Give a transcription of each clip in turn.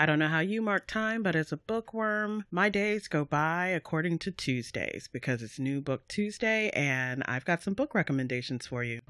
I don't know how you mark time, but as a bookworm, my days go by according to Tuesdays because it's New Book Tuesday and I've got some book recommendations for you.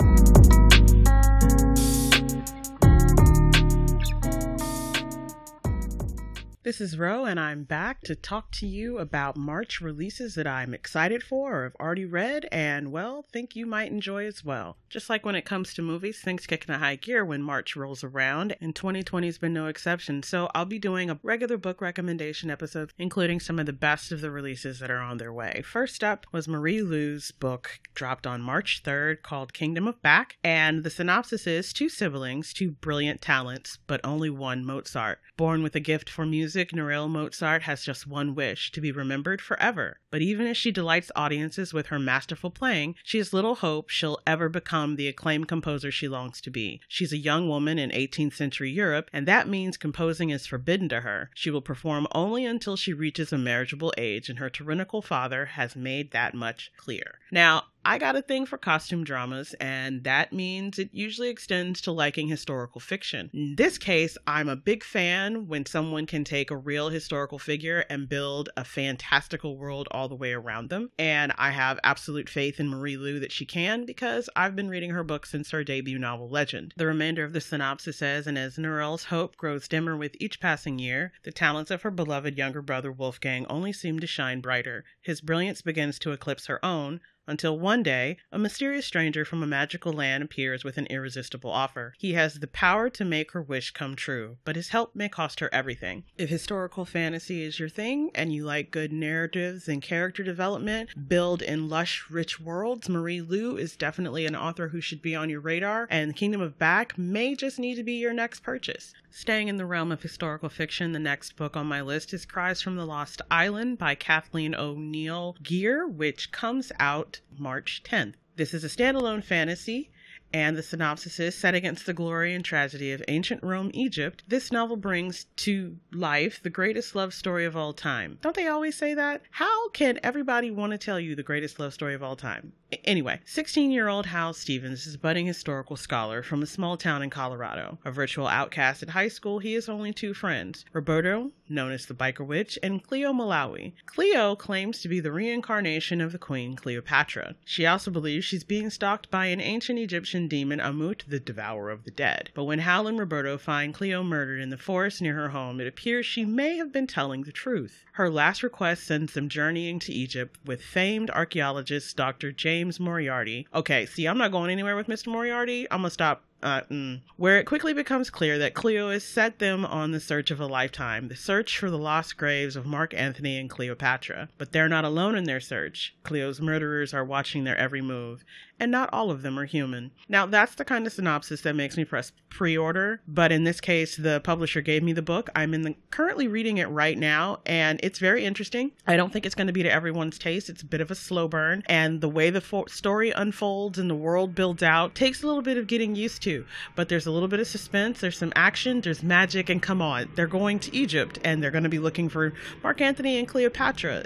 This is Ro, and I'm back to talk to you about March releases that I'm excited for or have already read and, well, think you might enjoy as well. Just like when it comes to movies, things kick into high gear when March rolls around, and 2020 has been no exception. So I'll be doing a regular book recommendation episode, including some of the best of the releases that are on their way. First up was Marie Lu's book, dropped on March 3rd, called Kingdom of Back, and the synopsis is two siblings, two brilliant talents, but only one Mozart. Born with a gift for music, music, Nannerl Mozart has just one wish to be remembered forever. But even as she delights audiences with her masterful playing, she has little hope she'll ever become the acclaimed composer she longs to be. She's a young woman in 18th century Europe, and that means composing is forbidden to her. She will perform only until she reaches a marriageable age, and her tyrannical father has made that much clear. Now, I got a thing for costume dramas, and that means it usually extends to liking historical fiction. In this case, I'm a big fan when someone can take a real historical figure and build a fantastical world all the way around them. And I have absolute faith in Marie Lu that she can because I've been reading her book since her debut novel, Legend. The remainder of the synopsis says, and as Nannerl's hope grows dimmer with each passing year, the talents of her beloved younger brother Wolfgang only seem to shine brighter. His brilliance begins to eclipse her own until one day, a mysterious stranger from a magical land appears with an irresistible offer. He has the power to make her wish come true, but his help may cost her everything. If historical fantasy is your thing and you like good narratives and character development, build in lush, rich worlds, Marie Lu is definitely an author who should be on your radar, and Kingdom of Back may just need to be your next purchase. Staying in the realm of historical fiction, the next book on my list is Cries from the Lost Island by Kathleen O'Neal Gear, which comes out March 10th. This is a standalone fantasy and the synopsis is set against the glory and tragedy of ancient Rome, Egypt. This novel brings to life the greatest love story of all time. Don't they always say that? How can everybody want to tell you the greatest love story of all time? Anyway, 16 year old Hal Stevens is a budding historical scholar from a small town in Colorado. A virtual outcast at high school, he has only two friends Roberto, known as the Biker Witch, and Cleo Malawi. Cleo claims to be the reincarnation of the Queen Cleopatra. She also believes she's being stalked by an ancient Egyptian demon Amut, the devourer of the dead. But when Hal and Roberto find Cleo murdered in the forest near her home, it appears she may have been telling the truth. Her last request sends them journeying to Egypt with famed archaeologist Dr. James Moriarty. Okay, see, I'm not going anywhere with Mr. Moriarty. I'm gonna stop uh, mm, where it quickly becomes clear that Cleo has set them on the search of a lifetime, the search for the lost graves of Mark Antony and Cleopatra. But they're not alone in their search. Cleo's murderers are watching their every move, and not all of them are human. Now, that's the kind of synopsis that makes me press pre-order, but in this case, the publisher gave me the book. I'm in the currently reading it right now, and it's very interesting. I don't think it's going to be to everyone's taste. It's a bit of a slow burn, and the way the fo- story unfolds and the world builds out takes a little bit of getting used to too. But there's a little bit of suspense, there's some action, there's magic, and come on, they're going to Egypt and they're going to be looking for Mark Antony and Cleopatra.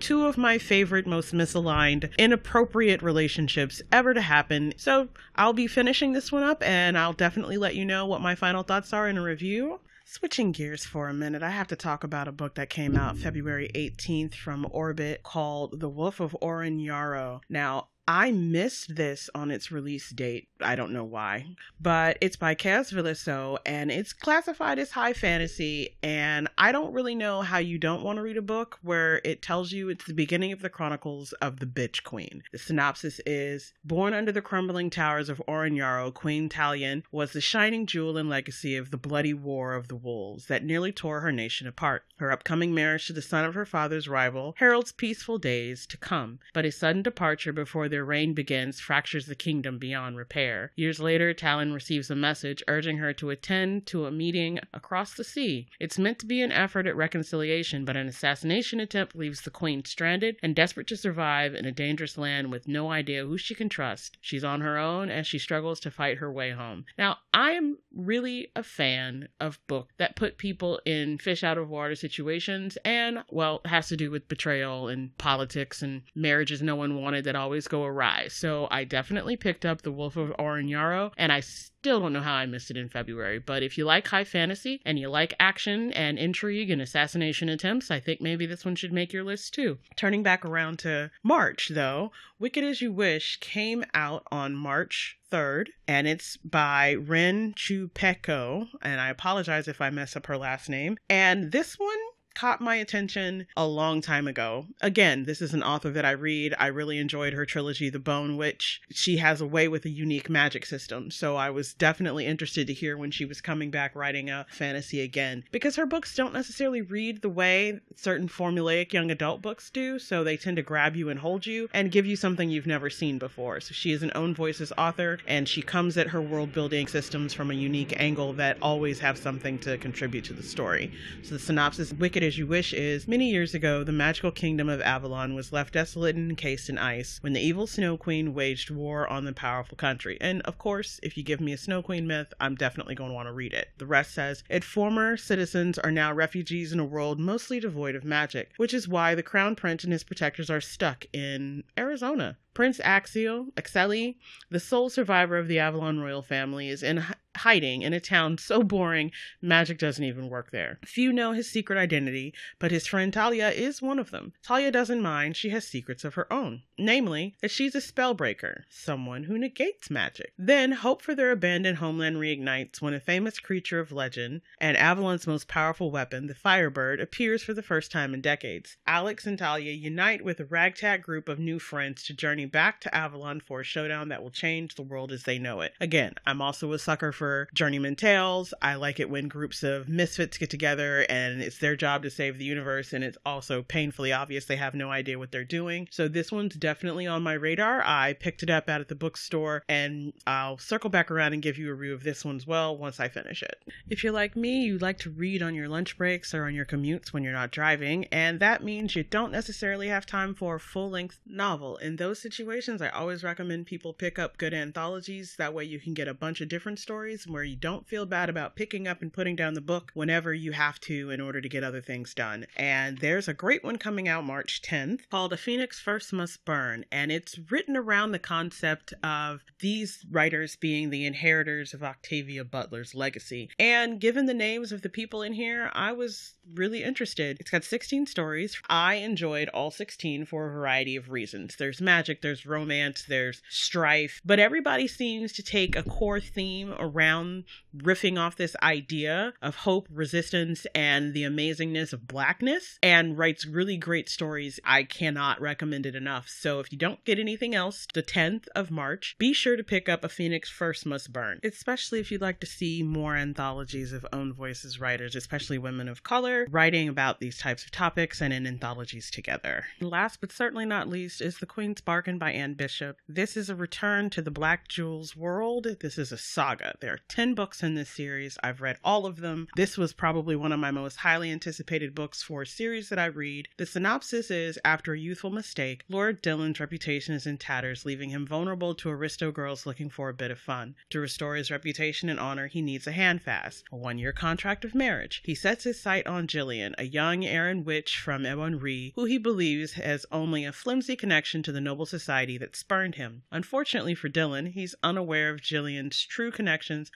Two of my favorite, most misaligned, inappropriate relationships ever to happen. So I'll be finishing this one up and I'll definitely let you know what my final thoughts are in a review. Switching gears for a minute, I have to talk about a book that came out February 18th from Orbit called The Wolf of Oren-Yaro. Now, I missed this on its release date. I don't know why. But it's by K.S. Villoso and it's classified as high fantasy. And I don't really know how you don't want to read a book where it tells you it's the beginning of the chronicles of the bitch queen. The synopsis is Born under the crumbling towers of Oren-Yaro, Queen Talyien was the shining jewel and legacy of the bloody war of the wolves that nearly tore her nation apart. Her upcoming marriage to the son of her father's rival heralds peaceful days to come, but a sudden departure before their their reign begins fractures the kingdom beyond repair. Years later, Talyien receives a message urging her to attend to a meeting across the sea. It's meant to be an effort at reconciliation, but an assassination attempt leaves the queen stranded and desperate to survive in a dangerous land with no idea who she can trust. She's on her own as she struggles to fight her way home. Now, I am really a fan of books that put people in fish out of water situations and, well, has to do with betrayal and politics and marriages no one wanted that always go awry. So I definitely picked up The Wolf of Oren-Yaro, and I still don't know how I missed it in February, but if you like high fantasy and you like action and intrigue and assassination attempts, I think maybe this one should make your list too. Turning back around to March, though, Wicked as You Wish came out on March 3rd, and it's by Rin Chupeco, and I apologize if I mess up her last name. And this one caught my attention a long time ago. Again, this is an author that I read. I really enjoyed her trilogy, The Bone Witch. She has a way with a unique magic system, so I was definitely interested to hear when she was coming back writing a fantasy again. Because her books don't necessarily read the way certain formulaic young adult books do, so they tend to grab you and hold you and give you something you've never seen before. So she is an own voices author, and she comes at her world building systems from a unique angle that always have something to contribute to the story. So the synopsis Wicked as You Wish is many years ago, the magical kingdom of Avalon was left desolate and encased in ice when the evil Snow Queen waged war on the powerful country. And of course, if you give me a Snow Queen myth, I'm definitely going to want to read it. The rest says its former citizens are now refugees in a world mostly devoid of magic, which is why the crown prince and his protectors are stuck in Arizona. Prince Axiel, Axeli, the sole survivor of the Avalon royal family, is in hiding in a town so boring magic doesn't even work there. Few know his secret identity, but his friend Talia is one of them. Talia doesn't mind, she has secrets of her own, namely that she's a spellbreaker, someone who negates magic. Then hope for their abandoned homeland reignites when a famous creature of legend and Avalon's most powerful weapon, the Firebird, appears for the first time in decades. Alex and Talia unite with a ragtag group of new friends to journey back to Avalon for a showdown that will change the world as they know it. Again, I'm also a sucker for journeyman tales. I like it when groups of misfits get together and it's their job to save the universe, and it's also painfully obvious they have no idea what they're doing. So this one's definitely on my radar. I picked it up out at the bookstore, and I'll circle back around and give you a review of this one as well once I finish it. If you're like me, you like to read on your lunch breaks or on your commutes when you're not driving, and that means you don't necessarily have time for a full length novel. In those situations, I always recommend people pick up good anthologies. That way you can get a bunch of different stories where you don't feel bad about picking up and putting down the book whenever you have to in order to get other things done. And there's a great one coming out March 10th called A Phoenix First Must Burn, and it's written around the concept of these writers being the inheritors of Octavia Butler's legacy. And given the names of the people in here, I was really interested. It's got 16 stories. I enjoyed all 16 for a variety of reasons. There's magic, there's romance, there's strife, but everybody seems to take a core theme around riffing off this idea of hope, resistance, and the amazingness of blackness and writes really great stories. I cannot recommend it enough. So if you don't get anything else, the 10th of March, be sure to pick up A Phoenix First Must Burn, especially if you'd like to see more anthologies of own voices writers, especially women of color, writing about these types of topics and in anthologies together. Last but certainly not least is The Queen's Bargain by Anne Bishop. This is a return to the Black Jewels world. This is a saga. There are 10 books in this series. I've read all of them. This was probably one of my most highly anticipated books for a series that I read. The synopsis is after a youthful mistake, Lord Dillon's reputation is in tatters, leaving him vulnerable to aristo girls looking for a bit of fun. To restore his reputation and honor, he needs a handfast, a one year contract of marriage. He sets his sight on Jillian, a young Eyrien witch from Ebon Rih, who he believes has only a flimsy connection to the noble society that spurned him. Unfortunately for Dillon, he's unaware of Jillian's true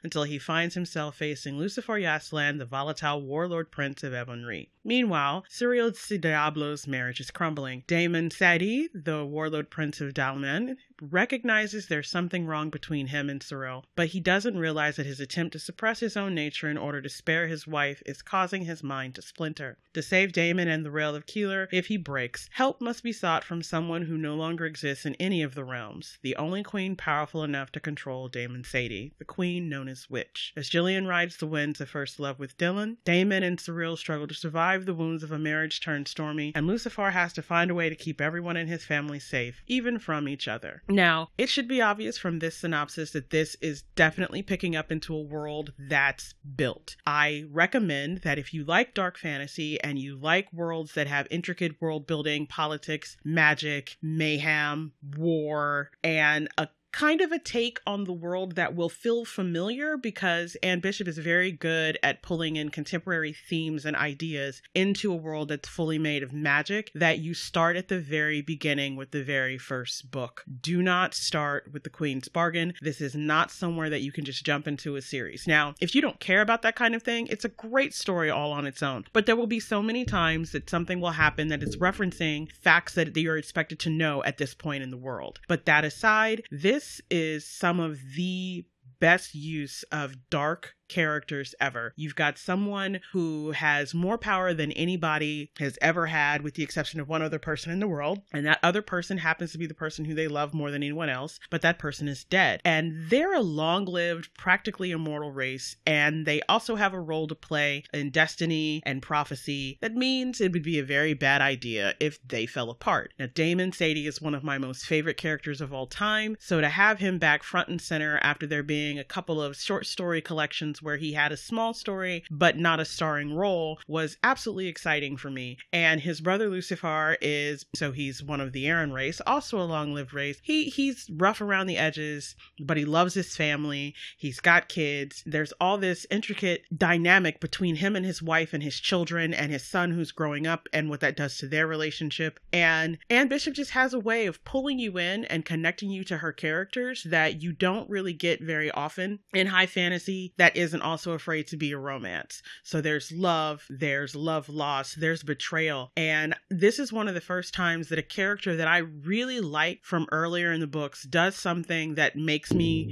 until he finds himself facing Lucivar Yaslan, the volatile warlord prince of Ebon Rih. Meanwhile, Surreal SaDiablo's marriage is crumbling. Daemon Sadi, the warlord prince of Dhemlan, recognizes there's something wrong between him and Surreal, but he doesn't realize that his attempt to suppress his own nature in order to spare his wife is causing his mind to splinter. To save Daemon and the Realm of Kaeleer, if he breaks, help must be sought from someone who no longer exists in any of the realms, the only queen powerful enough to control Daemon Sadi, the queen known as Witch. As Jillian rides the winds of first love with Dillon, Daemon and Surreal struggle to survive the wounds of a marriage turned stormy, and Lucivar has to find a way to keep everyone in his family safe, even from each other. Now, it should be obvious from this synopsis that this is definitely picking up into a world that's built. I recommend that if you like dark fantasy and you like worlds that have intricate world building, politics, magic, mayhem, war, and a kind of a take on the world that will feel familiar because Anne Bishop is very good at pulling in contemporary themes and ideas into a world that's fully made of magic that you start at the very beginning with the very first book. Do not start with the Queen's Bargain. This is not somewhere that you can just jump into a series. Now, if you don't care about that kind of thing, it's a great story all on its own. But there will be so many times that something will happen that is referencing facts that you're expected to know at this point in the world. But that aside, this is some of the best use of dark characters ever. You've got someone who has more power than anybody has ever had, with the exception of one other person in the world. And that other person happens to be the person who they love more than anyone else, but that person is dead. And they're a long lived, practically immortal race. And they also have a role to play in destiny and prophecy. That means it would be a very bad idea if they fell apart. Now, Daemon Sadi is one of my most favorite characters of all time. So to have him back front and center after there being a couple of short story collections where he had a small story but not a starring role was absolutely exciting for me. And his brother Lucivar is so he's one of the Eyrien race, also a long-lived race. He he's rough around the edges, but he loves his family. He's got kids. There's all this intricate dynamic between him and his wife and his children and his son who's growing up and what that does to their relationship. And Anne Bishop just has a way of pulling you in and connecting you to her characters that you don't really get very often in high fantasy that is isn't also afraid to be a romance. So there's love, there's love lost, there's betrayal. And this is one of the first times that a character that I really like from earlier in the books does something that makes me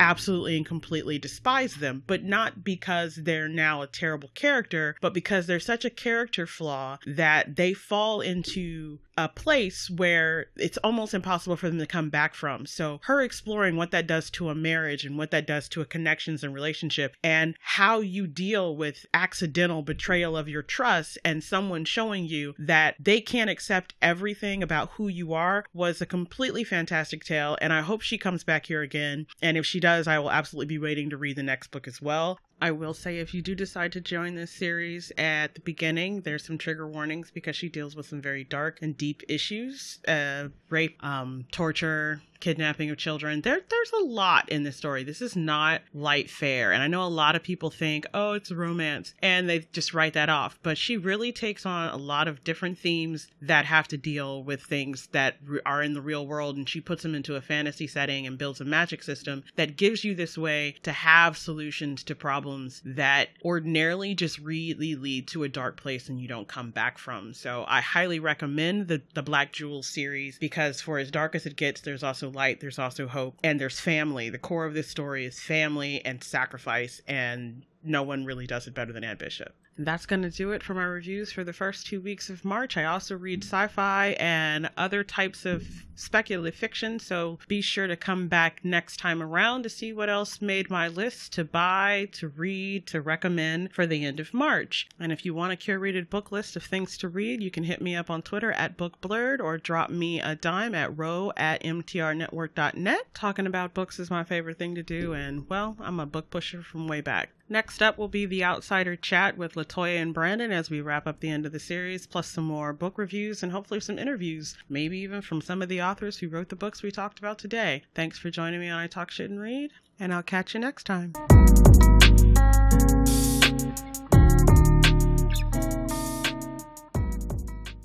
absolutely and completely despise them, but not because they're now a terrible character, but because they're such a character flaw that they fall into a place where it's almost impossible for them to come back from. So her exploring what that does to a marriage and what that does to a connections and relationship and how you deal with accidental betrayal of your trust and someone showing you that they can't accept everything about who you are was a completely fantastic tale and I hope she comes back here again and if she does I will absolutely be waiting to read the next book as well. I will say if you do decide to join this series at the beginning, there's some trigger warnings because she deals with some very dark and deep issues uh, rape, um, torture, kidnapping of children. There, there's a lot in this story. This is not light fare. And I know a lot of people think, oh, it's romance, and they just write that off. But she really takes on a lot of different themes that have to deal with things that are in the real world. And she puts them into a fantasy setting and builds a magic system that gives you this way to have solutions to problems that ordinarily just really lead to a dark place and you don't come back from. So I highly recommend the, the Black Jewels series because for as dark as it gets, there's also light, there's also hope, and there's family. The core of this story is family and sacrifice, and no one really does it better than Anne Bishop that's going to do it for my reviews for the first two weeks of March. I also read sci fi and other types of speculative fiction, so be sure to come back next time around to see what else made my list to buy, to read, to recommend for the end of March. And if you want a curated book list of things to read, you can hit me up on Twitter at BookBlurred or drop me a dime at row at mtrnetwork.net. Talking about books is my favorite thing to do, and well, I'm a book pusher from way back. Next up will be the Outsider Chat with Latoya and Brandon as we wrap up the end of the series, plus some more book reviews and hopefully some interviews, maybe even from some of the authors who wrote the books we talked about today. Thanks for joining me on I Talk Shit and Read, and I'll catch you next time.